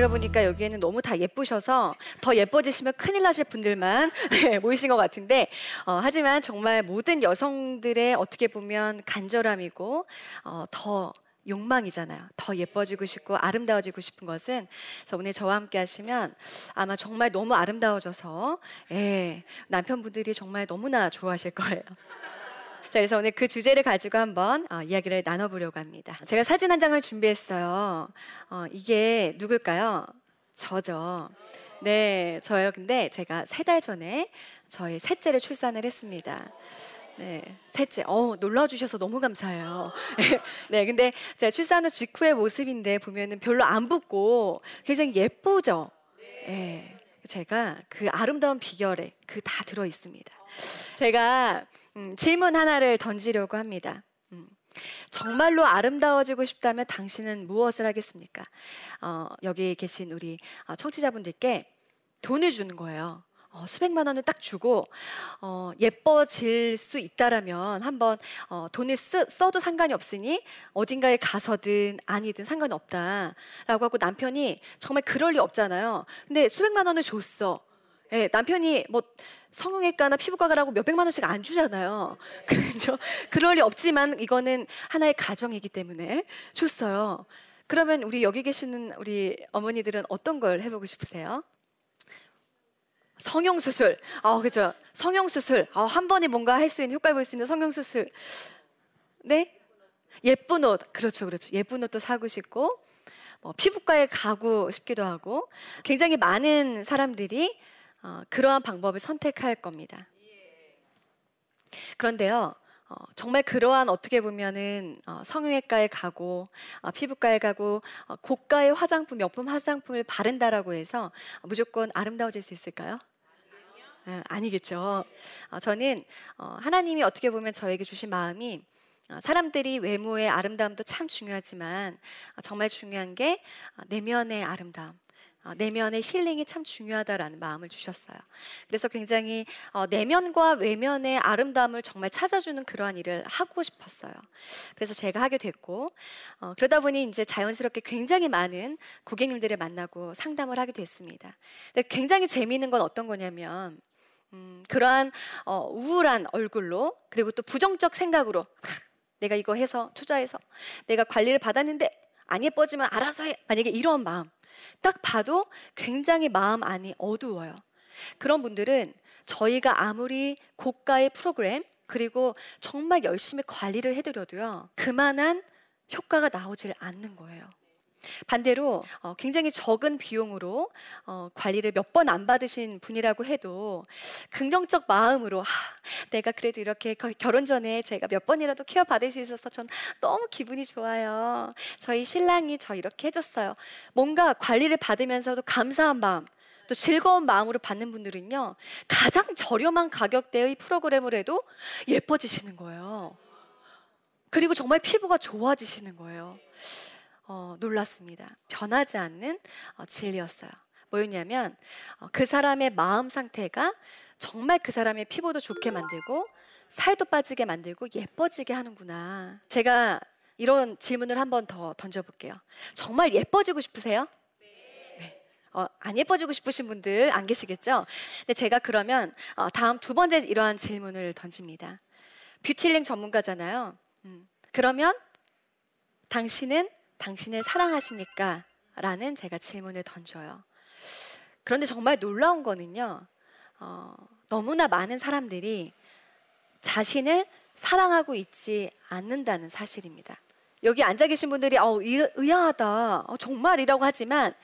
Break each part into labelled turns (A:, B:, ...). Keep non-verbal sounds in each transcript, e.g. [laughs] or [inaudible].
A: 제가 보니까 여기에는 너무 다 예쁘셔서 더 예뻐지시면 큰일 나실 분들만 [laughs] 네, 모이신 것 같은데 어, 하지만 정말 모든 여성들의 어떻게 보면 간절함이고 어, 더 욕망이잖아요. 더 예뻐지고 싶고 아름다워지고 싶은 것은 그래서 오늘 저와 함께 하시면 아마 정말 너무 아름다워져서 예, 남편분들이 정말 너무나 좋아하실 거예요. 자, 그래서 오늘 그 주제를 가지고 한번 어, 이야기를 나눠보려고 합니다. 제가 사진 한 장을 준비했어요. 어, 이게 누굴까요? 저죠. 네, 저요. 근데 제가 세 달 전에 저의 셋째를 출산을 했습니다. 네, 셋째. 어, 놀라 주셔서 너무 감사해요. [laughs] 네, 근데 제가 출산 후 직후의 모습인데 보면은 별로 안 붓고 굉장히 예쁘죠? 네. 제가 그 아름다운 비결에 그 다 들어 있습니다. 제가 음, 질문 하나를 던지려고 합니다. 음, 정말로 아름다워지고 싶다면 당신은 무엇을 하겠습니까? 어, 여기 계신 우리 어, 청취자분들께 돈을 주는 거예요. 어, 수백만 원을 딱 주고 어, 예뻐질 수 있다라면 한번 어, 돈을 쓰, 써도 상관이 없으니 어딘가에 가서든 아니든 상관이 없다라고 하고 남편이 정말 그럴 리 없잖아요. 근데 수백만 원을 줬어. 예, 남편이 뭐 성형외과나 피부과 가라고 몇백만 원씩 안 주잖아요. [laughs] 그죠? 그럴 리 없지만 이거는 하나의 가정이기 때문에 줬어요. 그러면 우리 여기 계시는 우리 어머니들은 어떤 걸 해보고 싶으세요? 성형 수술. 아, 그죠. 성형 수술. 아, 한 번에 뭔가 할 수 있는 효과를 볼 수 있는 성형 수술. 네? 예쁜 옷. 그렇죠, 그렇죠. 예쁜 옷도 사고 싶고, 뭐 피부과에 가고 싶기도 하고, 굉장히 많은 사람들이 어, 그러한 방법을 선택할 겁니다. 그런데요, 어, 정말 그러한 어떻게 보면은 어, 성형외과에 가고 어, 피부과에 가고 어, 고가의 화장품, 명품 화장품을 바른다라고 해서 무조건 아름다워질 수 있을까요? 아, 아니겠죠. 어, 저는 어, 하나님이 어떻게 보면 저에게 주신 마음이 어, 사람들이 외모의 아름다움도 참 중요하지만 어, 정말 중요한 게 어, 내면의 아름다움. 어, 내면의 힐링이 참 중요하다라는 마음을 주셨어요. 그래서 굉장히 어, 내면과 외면의 아름다움을 정말 찾아주는 그러한 일을 하고 싶었어요. 그래서 제가 하게 됐고 어, 그러다 보니 이제 자연스럽게 굉장히 많은 고객님들을 만나고 상담을 하게 됐습니다. 근데 굉장히 재미있는 건 어떤 거냐면 음, 그러한 어, 우울한 얼굴로 그리고 또 부정적 생각으로 내가 이거 해서 투자해서 내가 관리를 받았는데 안 예뻐지면 알아서 해 만약에 이런 마음 딱 봐도 굉장히 마음 안이 어두워요. 그런 분들은 저희가 아무리 고가의 프로그램 그리고 정말 열심히 관리를 해드려도요 그만한 효과가 나오질 않는 거예요. 반대로 어, 굉장히 적은 비용으로 어, 관리를 몇 번 안 받으신 분이라고 해도 긍정적 마음으로 하, 내가 그래도 이렇게 결혼 전에 제가 몇 번이라도 케어 받을 수 있어서 전 너무 기분이 좋아요. 저희 신랑이 저 이렇게 해줬어요. 뭔가 관리를 받으면서도 감사한 마음. 또 즐거운 마음으로 받는 분들은요 가장 저렴한 가격대의 프로그램을 해도 예뻐지시는 거예요. 그리고 정말 피부가 좋아지시는 거예요. 어, 놀랐습니다. 변하지 않는 어, 진리였어요. 뭐였냐면 어, 그 사람의 마음 상태가 정말 그 사람의 피부도 좋게 만들고 살도 빠지게 만들고 예뻐지게 하는구나. 제가 이런 질문을 한 번 더 던져볼게요. 정말 예뻐지고 싶으세요? 네. 어, 안 예뻐지고 싶으신 분들 안 계시겠죠? 근데 제가 그러면 어, 다음 두 번째 이러한 질문을 던집니다. 뷰티링 전문가잖아요. 음, 그러면 당신은 당신을 사랑하십니까? 라는 제가 질문을 던져요. 그런데 정말 놀라운 거는요, 어, 너무나 많은 사람들이 자신을 사랑하고 있지 않는다는 사실입니다. 여기 앉아 계신 분들이 어, 의아하다, 어, 정말이라고 하지만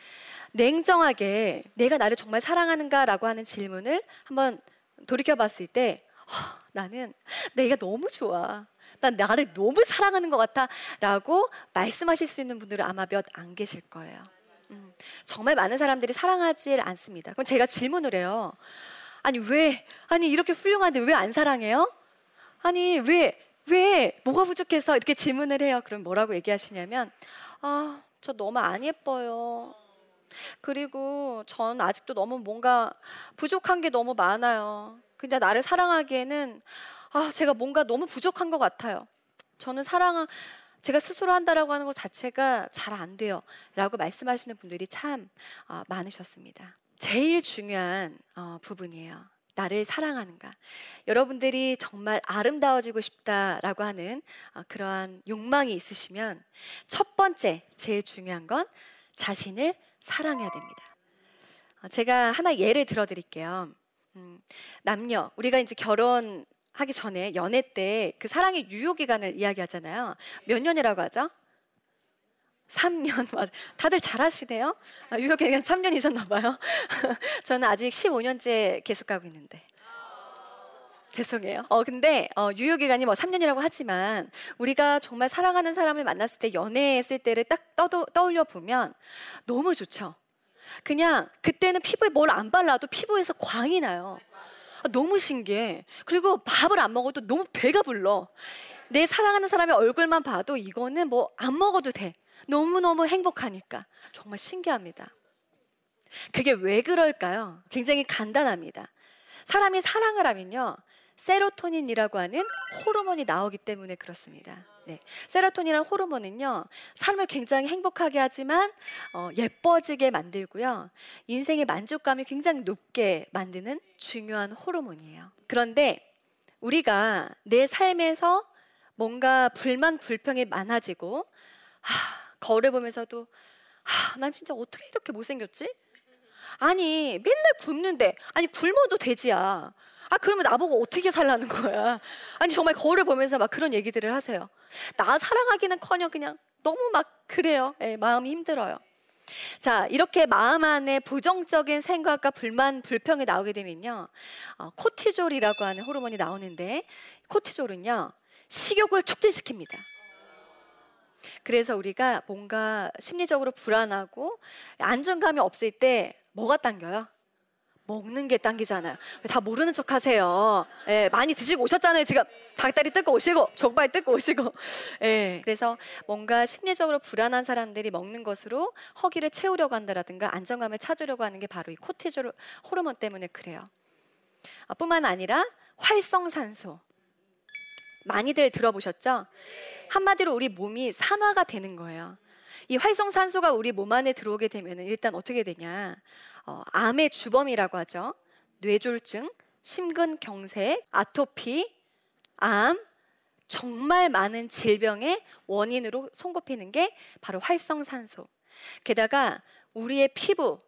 A: 냉정하게 내가 나를 정말 사랑하는가라고 하는 질문을 한번 돌이켜 봤을 때 어, 나는 내가 너무 좋아. 난 나를 너무 사랑하는 것 같아 라고 말씀하실 수 있는 분들은 아마 몇 안 계실 거예요. 음, 정말 많은 사람들이 사랑하지 않습니다. 그럼 제가 질문을 해요. 아니 왜? 아니 이렇게 훌륭한데 왜 안 사랑해요? 아니 왜? 왜? 뭐가 부족해서 이렇게 질문을 해요. 그럼 뭐라고 얘기하시냐면 아, 저 너무 안 예뻐요. 그리고 전 아직도 너무 뭔가 부족한 게 너무 많아요. 근데 나를 사랑하기에는 아, 제가 뭔가 너무 부족한 것 같아요. 저는 사랑 제가 스스로 한다라고 하는 것 자체가 잘 안 돼요. 라고 말씀하시는 분들이 참 어, 많으셨습니다. 제일 중요한 어, 부분이에요. 나를 사랑하는가. 여러분들이 정말 아름다워지고 싶다라고 하는 어, 그러한 욕망이 있으시면 첫 번째, 제일 중요한 건 자신을 사랑해야 됩니다. 어, 제가 하나 예를 들어 드릴게요. 음, 남녀, 우리가 이제 결혼 하기 전에 연애 때 그 사랑의 유효 기간을 이야기하잖아요. 몇 년이라고 하죠? 3년 맞아. 다들 잘하시네요. 아, 유효 기간 3년 이셨나 봐요. [laughs] 저는 아직 15년째 계속 가고 있는데. 죄송해요. 어 근데 어, 유효 기간이 뭐 3년이라고 하지만 우리가 정말 사랑하는 사람을 만났을 때 연애했을 때를 딱 떠도, 떠올려 보면 너무 좋죠. 그냥 그때는 피부에 뭘 안 발라도 피부에서 광이 나요. 아, 너무 신기해. 그리고 밥을 안 먹어도 너무 배가 불러. 내 사랑하는 사람의 얼굴만 봐도 이거는 뭐 안 먹어도 돼. 너무너무 행복하니까. 정말 신기합니다. 그게 왜 그럴까요? 굉장히 간단합니다. 사람이 사랑을 하면요. 세로토닌이라고 하는 호르몬이 나오기 때문에 그렇습니다. 네. 세로토닌이라는 호르몬은요, 삶을 굉장히 행복하게 하지만 어, 예뻐지게 만들고요, 인생의 만족감이 굉장히 높게 만드는 중요한 호르몬이에요. 그런데 우리가 내 삶에서 뭔가 불만 불평이 많아지고 하, 거울을 보면서도 하, 난 진짜 어떻게 이렇게 못생겼지? 아니 맨날 굶는데 아니 굶어도 되지야. 아 그러면 나보고 어떻게 살라는 거야? 아니 정말 거울을 보면서 막 그런 얘기들을 하세요. 나 사랑하기는 커녕 그냥 너무 막 그래요. 예, 마음이 힘들어요. 자 이렇게 마음 안에 부정적인 생각과 불만 불평이 나오게 되면요 어, 코티졸이라고 하는 호르몬이 나오는데 코티졸은요 식욕을 촉진시킵니다. 그래서 우리가 뭔가 심리적으로 불안하고 안정감이 없을 때 뭐가 당겨요? 먹는 게 당기잖아요. 다 모르는 척 하세요. 예, 많이 드시고 오셨잖아요. 지금 닭다리 뜯고 오시고 족발 뜯고 오시고. 예, 그래서 뭔가 심리적으로 불안한 사람들이 먹는 것으로 허기를 채우려고 한다라든가 안정감을 찾으려고 하는 게 바로 이 코티졸 호르몬 때문에 그래요. 아, 뿐만 아니라 활성산소. 많이들 들어보셨죠? 한마디로 우리 몸이 산화가 되는 거예요. 이 활성산소가 우리 몸 안에 들어오게 되면 일단 어떻게 되냐? 어, 암의 주범이라고 하죠. 뇌졸중, 심근경색, 아토피, 암, 정말 많은 질병의 원인으로 손꼽히는 게 바로 활성산소. 게다가 우리의 피부,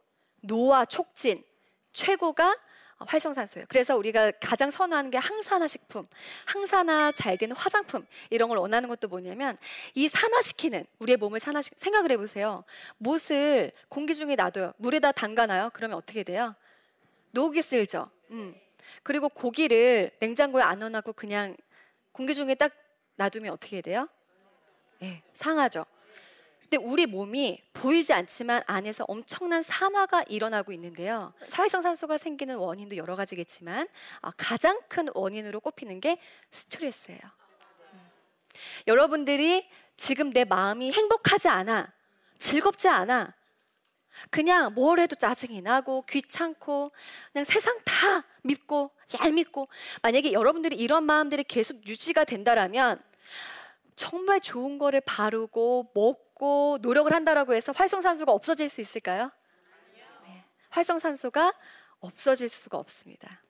A: 노화 촉진, 최고가 활성산소예요. 그래서 우리가 가장 선호하는 게 항산화 식품, 항산화 잘 되는 화장품 이런 걸 원하는 것도 뭐냐면 이 산화시키는 우리의 몸을 산화시 생각을 해보세요. 못을 공기 중에 놔둬요. 물에다 담가놔요. 그러면 어떻게 돼요? 녹이 쓸죠. 음. 그리고 고기를 냉장고에 안 넣어놓고 그냥 공기 중에 딱 놔두면 어떻게 돼요? 예, 상하죠. 근데 우리 몸이 보이지 않지만 안에서 엄청난 산화가 일어나고 있는데요. 사회성 산소가 생기는 원인도 여러 가지겠지만 어, 가장 큰 원인으로 꼽히는 게 스트레스예요. 음. 여러분들이 지금 내 마음이 행복하지 않아, 즐겁지 않아, 그냥 뭘 해도 짜증이 나고 귀찮고 그냥 세상 다 밉고 얄밉고 만약에 여러분들이 이런 마음들이 계속 유지가 된다라면 정말 좋은 거를 바르고 먹고 먹고 노력을 한다라고 해서 활성산소가 없어질 수 있을까요? 네. 활성산소가 없어질 수가 없습니다.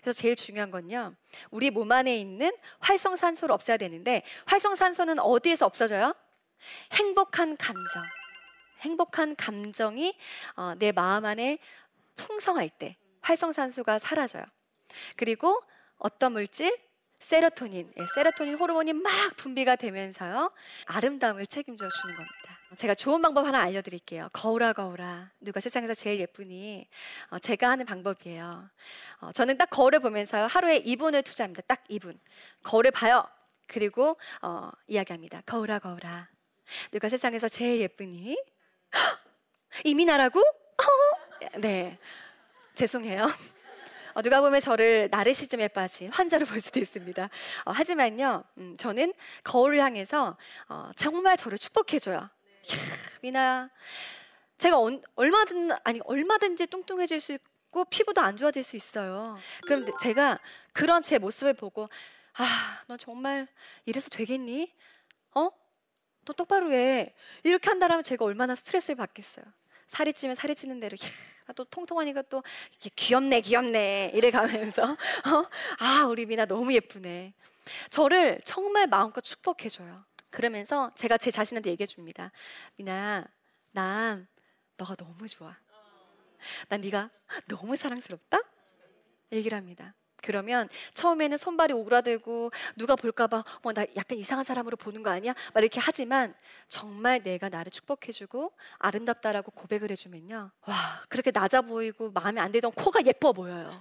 A: 그래서 제일 중요한 건요. 우리 몸 안에 있는 활성산소를 없애야 되는데 활성산소는 어디에서 없어져요? 행복한 감정. 행복한 감정이 어, 내 마음 안에 풍성할 때 활성산소가 사라져요. 그리고 어떤 물질? 세로토닌, 예, 세로토닌 호르몬이 막 분비가 되면서요. 아름다움을 책임져 주는 겁니다. 제가 좋은 방법 하나 알려드릴게요. 거울아 거울아 누가 세상에서 제일 예쁘니? 어, 제가 하는 방법이에요. 어, 저는 딱 거울을 보면서요. 하루에 2분을 투자합니다. 딱 2분. 거울을 봐요. 그리고 어, 이야기합니다. 거울아 거울아 누가 세상에서 제일 예쁘니? [gasps] 이민아라고? 네. 죄송해요. [laughs] 어, 누가 보면 저를 나르시즘에 빠진 환자로 볼 수도 있습니다. 어, 하지만요, 음, 저는 거울을 향해서 어, 정말 저를 축복해줘요. 야, 미나, 제가 언, 얼마든 아니 얼마든지 뚱뚱해질 수 있고 피부도 안 좋아질 수 있어요. 그럼 제가 그런 제 모습을 보고 아, 너 정말 이래서 되겠니? 어? 너 똑바로 해. 이렇게 한다면 제가 얼마나 스트레스를 받겠어요. 살이 찌면 살이 찌는 대로 야, 또 통통하니까 또 귀엽네 귀엽네 이래 가면서 [laughs] 어? 아 우리 미나 너무 예쁘네. 저를 정말 마음껏 축복해줘요. 그러면서 제가 제 자신한테 얘기해 줍니다. 미나, 난 너가 너무 좋아. 난 네가 너무 사랑스럽다. 얘기를 합니다. 그러면 처음에는 손발이 오그라들고 누가 볼까봐 뭐나 약간 이상한 사람으로 보는 거 아니야? 막 이렇게 하지만 정말 내가 나를 축복해주고 아름답다라고 고백을 해주면요. 와 그렇게 낮아 보이고 마음에 안 들던 코가 예뻐 보여요.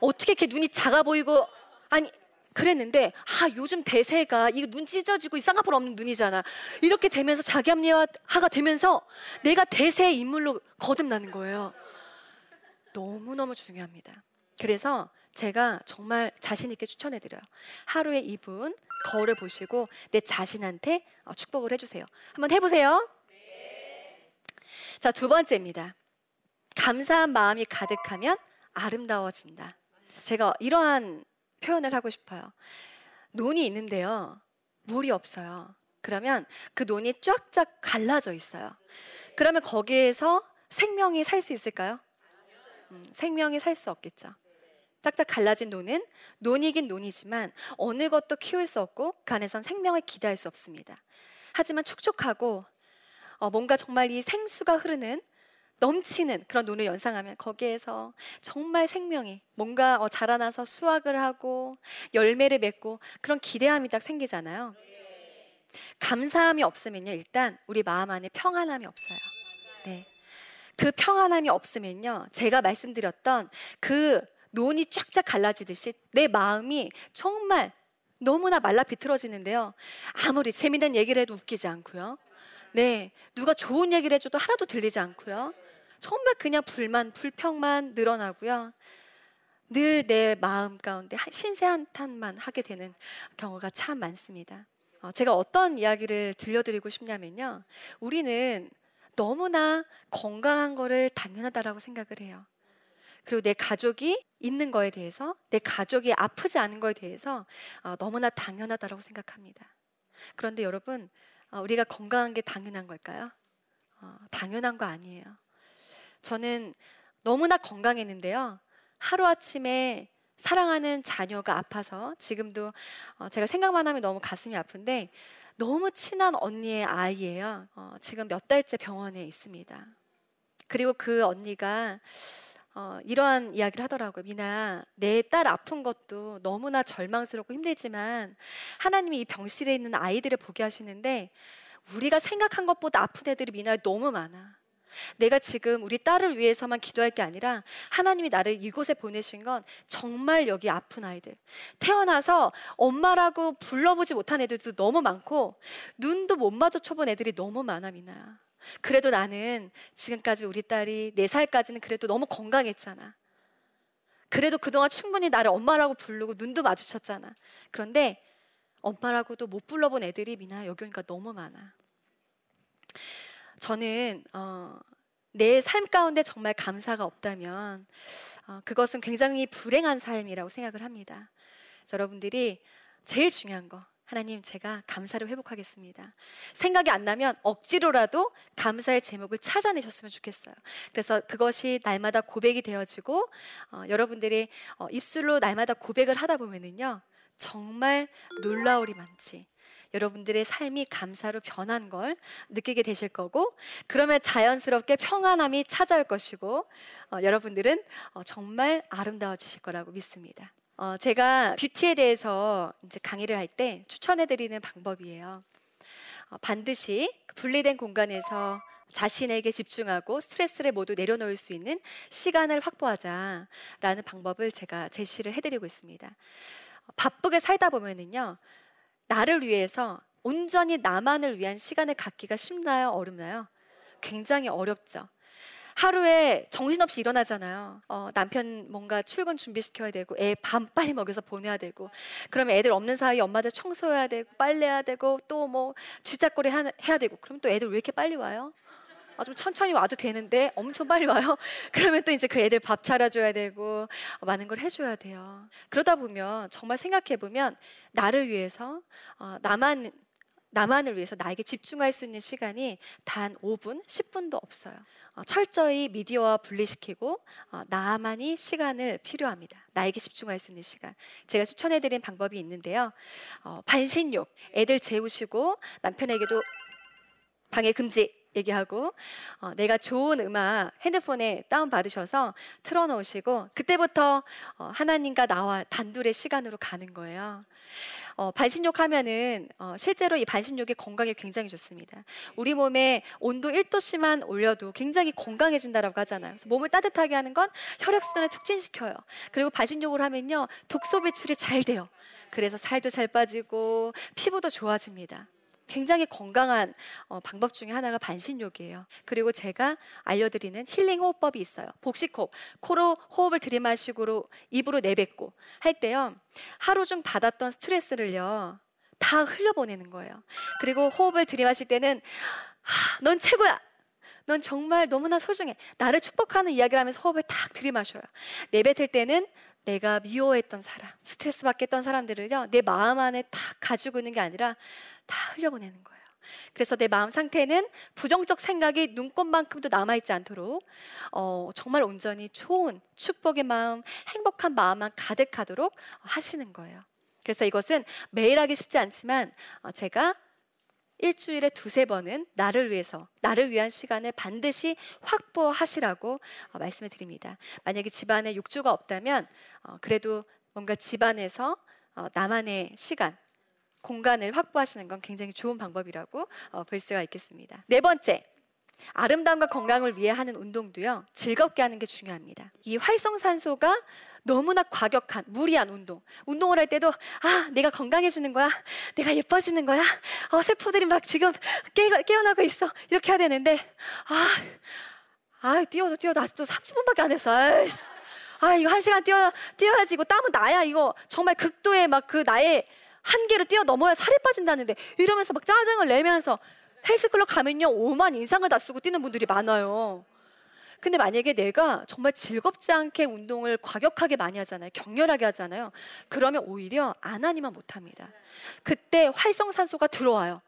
A: 어떻게 이렇게 눈이 작아 보이고 아니 그랬는데 아 요즘 대세가 이거 눈 찢어지고 쌍꺼풀 없는 눈이잖아. 이렇게 되면서 자기 합리화가 되면서 내가 대세의 인물로 거듭나는 거예요. 너무너무 중요합니다. 그래서 제가 정말 자신 있게 추천해 드려요. 하루에 2분 거울을 보시고 내 자신한테 어, 축복을 해 주세요. 한번 해 보세요. 자, 두 번째입니다. 감사한 마음이 가득하면 아름다워진다. 제가 이러한 표현을 하고 싶어요. 논이 있는데요. 물이 없어요. 그러면 그 논이 쫙쫙 갈라져 있어요. 그러면 거기에서 생명이 살 수 있을까요? 음, 생명이 살 수 없겠죠. 짝짝 갈라진 논은 논이긴 논이지만 어느 것도 키울 수 없고 그 안에선 생명을 기대할 수 없습니다. 하지만 촉촉하고 어, 뭔가 정말 이 생수가 흐르는 넘치는 그런 논을 연상하면 거기에서 정말 생명이 뭔가 어, 자라나서 수확을 하고 열매를 맺고 그런 기대함이 딱 생기잖아요. 감사함이 없으면요, 일단 우리 마음 안에 평안함이 없어요. 네. 그 평안함이 없으면요, 제가 말씀드렸던 그 논이 쫙쫙 갈라지듯이 내 마음이 정말 너무나 말라 비틀어지는데요. 아무리 재미난 얘기를 해도 웃기지 않고요. 네, 누가 좋은 얘기를 해줘도 하나도 들리지 않고요. 정말 그냥 불만, 불평만 늘어나고요. 늘 내 마음 가운데 신세 한탄만 하게 되는 경우가 참 많습니다. 어, 제가 어떤 이야기를 들려드리고 싶냐면요. 우리는 너무나 건강한 거를 당연하다라고 생각을 해요. 그리고 내 가족이 있는 거에 대해서 내 가족이 아프지 않은 거에 대해서 어, 너무나 당연하다라고 생각합니다. 그런데 여러분 어, 우리가 건강한 게 당연한 걸까요? 어, 당연한 거 아니에요. 저는 너무나 건강했는데요. 하루 아침에 사랑하는 자녀가 아파서 지금도 어, 제가 생각만 하면 너무 가슴이 아픈데 너무 친한 언니의 아이예요. 어, 지금 몇 달째 병원에 있습니다. 그리고 그 언니가 어, 이러한 이야기를 하더라고요. 미나, 내 딸 아픈 것도 너무나 절망스럽고 힘들지만 하나님이 이 병실에 있는 아이들을 보게 하시는데 우리가 생각한 것보다 아픈 애들이 미나에 너무 많아. 내가 지금 우리 딸을 위해서만 기도할 게 아니라 하나님이 나를 이곳에 보내신 건 정말 여기 아픈 아이들. 태어나서 엄마라고 불러보지 못한 애들도 너무 많고 눈도 못 마주쳐본 애들이 너무 많아, 미나야. 그래도 나는 지금까지 우리 딸이 4살까지는 그래도 너무 건강했잖아. 그래도 그동안 충분히 나를 엄마라고 부르고 눈도 마주쳤잖아. 그런데 엄마라고도 못 불러본 애들이 미나 여기 오니까 너무 많아. 저는 어, 내 삶 가운데 정말 감사가 없다면 어, 그것은 굉장히 불행한 삶이라고 생각을 합니다. 여러분들이 제일 중요한 거 하나님 제가 감사를 회복하겠습니다. 생각이 안 나면 억지로라도 감사의 제목을 찾아내셨으면 좋겠어요. 그래서 그것이 날마다 고백이 되어지고 어, 여러분들이 어, 입술로 날마다 고백을 하다 보면은요 정말 놀라울이 많지. 여러분들의 삶이 감사로 변한 걸 느끼게 되실 거고 그러면 자연스럽게 평안함이 찾아올 것이고 어, 여러분들은 어, 정말 아름다워지실 거라고 믿습니다. 어, 제가 뷰티에 대해서 이제 강의를 할 때 추천해드리는 방법이에요. 어, 반드시 분리된 공간에서 자신에게 집중하고 스트레스를 모두 내려놓을 수 있는 시간을 확보하자라는 방법을 제가 제시를 해드리고 있습니다. 어, 바쁘게 살다 보면은요, 나를 위해서 온전히 나만을 위한 시간을 갖기가 쉽나요? 어렵나요? 굉장히 어렵죠. 하루에 정신없이 일어나잖아요. 어, 남편 뭔가 출근 준비시켜야 되고 애밥 빨리 먹여서 보내야 되고 그러면 애들 없는 사이 엄마들 청소해야 되고 빨래해야 되고 또 뭐 쥐짝거리 해야 되고 그럼 또 애들 왜 이렇게 빨리 와요? 아, 좀 천천히 와도 되는데 엄청 빨리 와요. [laughs] 그러면 또 이제 그 애들 밥 차려줘야 되고 어, 많은 걸 해줘야 돼요. 그러다 보면 정말 생각해 보면 나를 위해서 어, 나만 나만을 위해서 나에게 집중할 수 있는 시간이 단 5분, 10분도 없어요. 어, 철저히 미디어와 분리시키고 어, 나만이 시간을 필요합니다. 나에게 집중할 수 있는 시간. 제가 추천해드린 방법이 있는데요. 어, 반신욕, 애들 재우시고 남편에게도 방해 금지 얘기하고 어, 내가 좋은 음악 핸드폰에 다운 받으셔서 틀어놓으시고 그때부터 어, 하나님과 나와 단둘의 시간으로 가는 거예요. 어, 반신욕 하면은 어, 실제로 이 반신욕이 건강에 굉장히 좋습니다. 우리 몸에 온도 1도씨만 올려도 굉장히 건강해진다라고 하잖아요. 그래서 몸을 따뜻하게 하는 건 혈액순환을 촉진시켜요. 그리고 반신욕을 하면요 독소 배출이 잘 돼요. 그래서 살도 잘 빠지고 피부도 좋아집니다. 굉장히 건강한 어, 방법 중에 하나가 반신욕이에요. 그리고 제가 알려드리는 힐링 호흡법이 있어요. 복식호흡. 코로 호흡을 들이마시고 입으로 내뱉고 할 때요. 하루 중 받았던 스트레스를요. 다 흘려보내는 거예요. 그리고 호흡을 들이마실 때는 하, 넌 최고야. 넌 정말 너무나 소중해. 나를 축복하는 이야기를 하면서 호흡을 탁 들이마셔요. 내뱉을 때는 내가 미워했던 사람, 스트레스 받겠던 사람들을요, 내 마음 안에 탁 가지고 있는 게 아니라 다 흘려보내는 거예요. 그래서 내 마음 상태는 부정적 생각이 눈꽃만큼도 남아있지 않도록 어, 정말 온전히 좋은 축복의 마음, 행복한 마음만 가득하도록 하시는 거예요. 그래서 이것은 매일 하기 쉽지 않지만 어, 제가 일주일에 두세 번은 나를 위해서, 나를 위한 시간을 반드시 확보하시라고 어, 말씀을 드립니다. 만약에 집안에 욕조가 없다면 어, 그래도 뭔가 집안에서 어, 나만의 시간, 공간을 확보하시는 건 굉장히 좋은 방법이라고 어, 볼 수가 있겠습니다. 네 번째, 아름다움과 건강을 위해 하는 운동도요 즐겁게 하는 게 중요합니다. 이 활성산소가 너무나 과격한 무리한 운동. 운동을 할 때도 아 내가 건강해지는 거야, 내가 예뻐지는 거야. 어 세포들이 막 지금 깨, 깨어나고 있어. 이렇게 해야 되는데 아, 아 뛰어도 뛰어도 아직도 30분밖에 안 했어. 아이씨. 아 이거 한 시간 뛰어 뛰어야지 이거 땀은 나야 이거 정말 극도의 막 그 나의 한계로 뛰어 넘어야 살이 빠진다는데 이러면서 막 짜증을 내면서 헬스클럽 가면요 5만 인상을 다 쓰고 뛰는 분들이 많아요. 근데 만약에 내가 정말 즐겁지 않게 운동을 과격하게 많이 하잖아요. 격렬하게 하잖아요. 그러면 오히려 안 하니만 못 합니다. 그때 활성산소가 들어와요.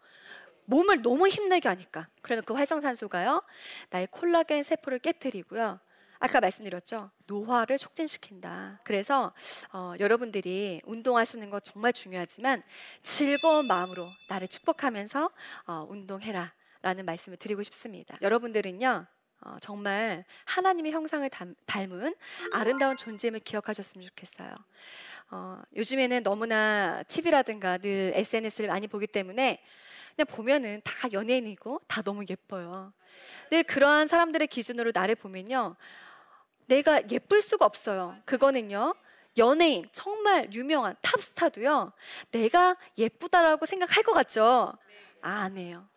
A: 몸을 너무 힘들게 하니까. 그러면 그 활성산소가요. 나의 콜라겐 세포를 깨뜨리고요. 아까 말씀드렸죠. 노화를 촉진시킨다. 그래서 어, 여러분들이 운동하시는 거 정말 중요하지만 즐거운 마음으로 나를 축복하면서 어, 운동해라. 라는 말씀을 드리고 싶습니다. 여러분들은요, 어, 정말 하나님의 형상을 닮, 은 아름다운 존재임을 기억하셨으면 좋겠어요. 어, 요즘에는 너무나 TV라든가 늘 SNS를 많이 보기 때문에 그냥 보면은 다 연예인이고 다 너무 예뻐요. 늘 그러한 사람들의 기준으로 나를 보면요. 내가 예쁠 수가 없어요. 그거는요. 연예인 정말 유명한 탑스타도요. 내가 예쁘다라고 생각할 것 같죠? 아, 안 해요.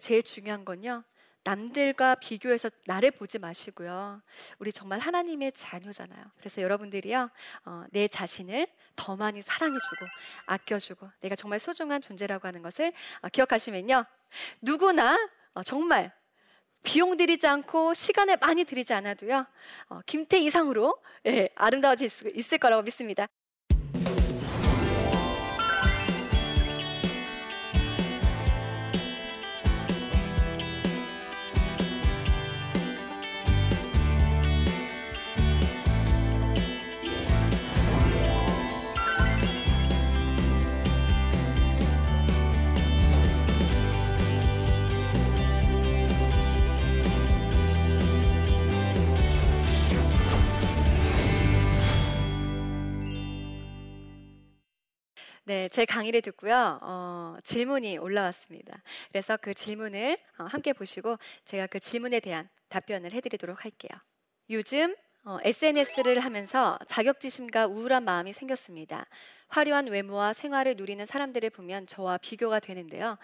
A: 제일 중요한 건요. 남들과 비교해서 나를 보지 마시고요. 우리 정말 하나님의 자녀잖아요. 그래서 여러분들이요, 어, 내 자신을 더 많이 사랑해주고 아껴주고 내가 정말 소중한 존재라고 하는 것을 어, 기억하시면요, 누구나 어, 정말 비용 들이지 않고 시간을 많이 들이지 않아도요 어, 김태 이상으로 예, 아름다워질 수 있을 거라고 믿습니다. 네, 제 강의를 듣고요. 어, 질문이 올라왔습니다. 그래서 그 질문을 어, 함께 보시고 제가 그 질문에 대한 답변을 해드리도록 할게요. 요즘 어, SNS를 하면서 자격지심과 우울한 마음이 생겼습니다. 화려한 외모와 생활을 누리는 사람들을 보면 저와 비교가 되는데요.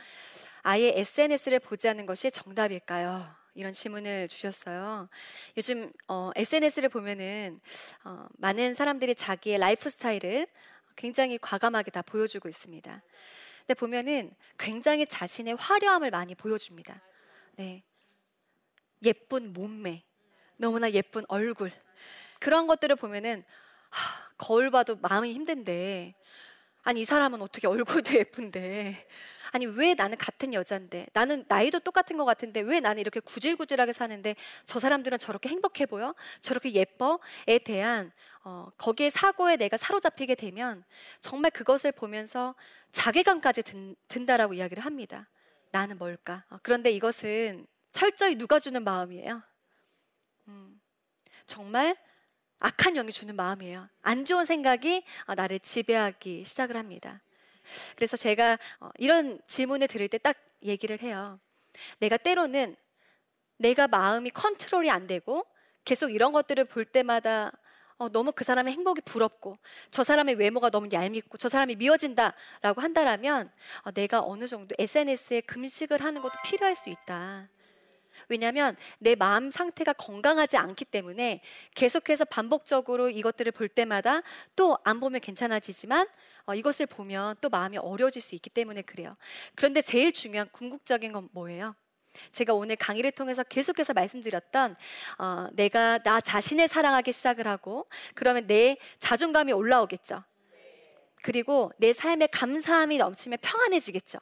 A: 아예 SNS를 보지 않는 것이 정답일까요? 이런 질문을 주셨어요. 요즘 어, SNS를 보면은 어, 많은 사람들이 자기의 라이프 스타일을 굉장히 과감하게 다 보여주고 있습니다. 근데 보면은 굉장히 자신의 화려함을 많이 보여줍니다. 네. 예쁜 몸매, 너무나 예쁜 얼굴. 그런 것들을 보면은 하, 거울 봐도 마음이 힘든데 아니 이 사람은 어떻게 얼굴도 [laughs] 예쁜데 아니 왜 나는 같은 여잔데 나는 나이도 똑같은 것 같은데 왜 나는 이렇게 구질구질하게 사는데 저 사람들은 저렇게 행복해 보여 저렇게 예뻐에 대한 어, 거기에 사고에 내가 사로잡히게 되면 정말 그것을 보면서 자괴감까지 든, 든다라고 이야기를 합니다. 나는 뭘까? 어, 그런데 이것은 철저히 누가 주는 마음이에요. 음, 정말 악한 영이 주는 마음이에요. 안 좋은 생각이 어, 나를 지배하기 시작을 합니다. 그래서 제가 어, 이런 질문을 들을 때 딱 얘기를 해요. 내가 때로는 내가 마음이 컨트롤이 안 되고 계속 이런 것들을 볼 때마다 어, 너무 그 사람의 행복이 부럽고 저 사람의 외모가 너무 얄밉고 저 사람이 미워진다라고 한다라면 어, 내가 어느 정도 SNS에 금식을 하는 것도 필요할 수 있다. 왜냐하면 내 마음 상태가 건강하지 않기 때문에 계속해서 반복적으로 이것들을 볼 때마다 또 안 보면 괜찮아지지만 어, 이것을 보면 또 마음이 어려워질 수 있기 때문에 그래요. 그런데 제일 중요한 궁극적인 건 뭐예요? 제가 오늘 강의를 통해서 계속해서 말씀드렸던 어, 내가 나 자신을 사랑하기 시작을 하고 그러면 내 자존감이 올라오겠죠. 그리고 내 삶에 감사함이 넘치면 평안해지겠죠.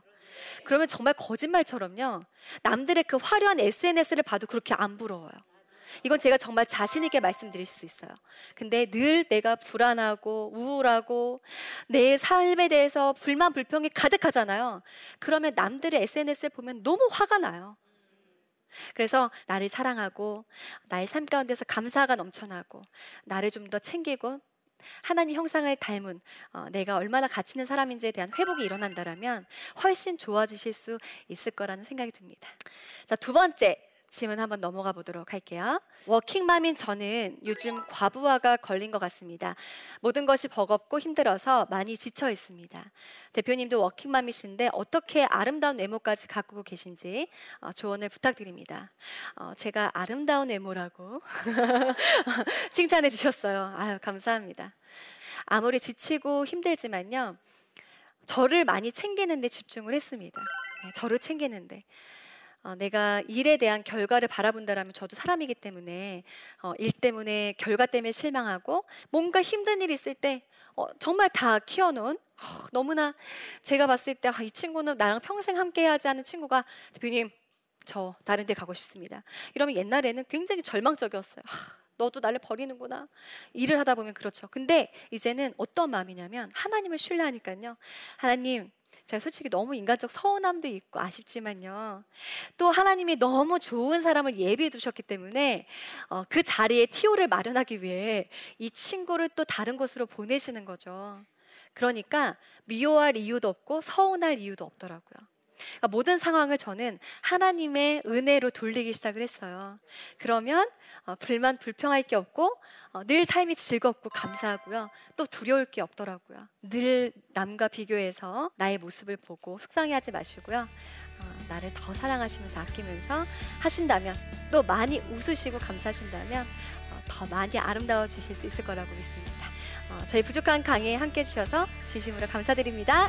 A: 그러면 정말 거짓말처럼요. 남들의 그 화려한 SNS를 봐도 그렇게 안 부러워요. 이건 제가 정말 자신 있게 말씀드릴 수 있어요. 근데 늘 내가 불안하고 우울하고 내 삶에 대해서 불만 불평이 가득하잖아요. 그러면 남들의 SNS를 보면 너무 화가 나요. 그래서 나를 사랑하고 나의 삶 가운데서 감사가 넘쳐나고 나를 좀 더 챙기고 하나님 형상을 닮은 어, 내가 얼마나 가치 있는 사람인지에 대한 회복이 일어난다라면 훨씬 좋아지실 수 있을 거라는 생각이 듭니다. 자, 두 번째 질문 한번 넘어가 보도록 할게요. 워킹맘인 저는 요즘 과부하가 걸린 것 같습니다. 모든 것이 버겁고 힘들어서 많이 지쳐 있습니다. 대표님도 워킹맘이신데 어떻게 아름다운 외모까지 가꾸고 계신지 어, 조언을 부탁드립니다. 어, 제가 아름다운 외모라고 [laughs] 칭찬해 주셨어요. 아유 감사합니다. 아무리 지치고 힘들지만요. 저를 많이 챙기는데 집중을 했습니다. 네, 저를 챙기는데 어, 내가 일에 대한 결과를 바라본다라면 저도 사람이기 때문에 어, 일 때문에 결과 때문에 실망하고 뭔가 힘든 일 있을 때 어, 정말 다 키워놓은 어, 너무나 제가 봤을 때이 아, 친구는 나랑 평생 함께하지 않은 친구가 대표님 저 다른 데 가고 싶습니다. 이러면 옛날에는 굉장히 절망적이었어요. 아, 너도 나를 버리는구나. 일을 하다 보면 그렇죠. 근데 이제는 어떤 마음이냐면 하나님을 신뢰하니까요. 하나님 제가 솔직히 너무 인간적 서운함도 있고 아쉽지만요. 또 하나님이 너무 좋은 사람을 예비해 두셨기 때문에 어, 그 자리에 티오를 마련하기 위해 이 친구를 또 다른 곳으로 보내시는 거죠. 그러니까 미워할 이유도 없고 서운할 이유도 없더라고요. 그러니까 모든 상황을 저는 하나님의 은혜로 돌리기 시작을 했어요. 그러면 어, 불만 불평할 게 없고 어, 늘 삶이 즐겁고 감사하고요. 또 두려울 게 없더라고요. 늘 남과 비교해서 나의 모습을 보고 속상해하지 마시고요. 어, 나를 더 사랑하시면서 아끼면서 하신다면 또 많이 웃으시고 감사하신다면 어, 더 많이 아름다워지실 수 있을 거라고 믿습니다. 어, 저희 부족한 강의에 함께 해주셔서 진심으로 감사드립니다.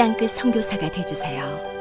B: 땅끝 성교사가 되주세요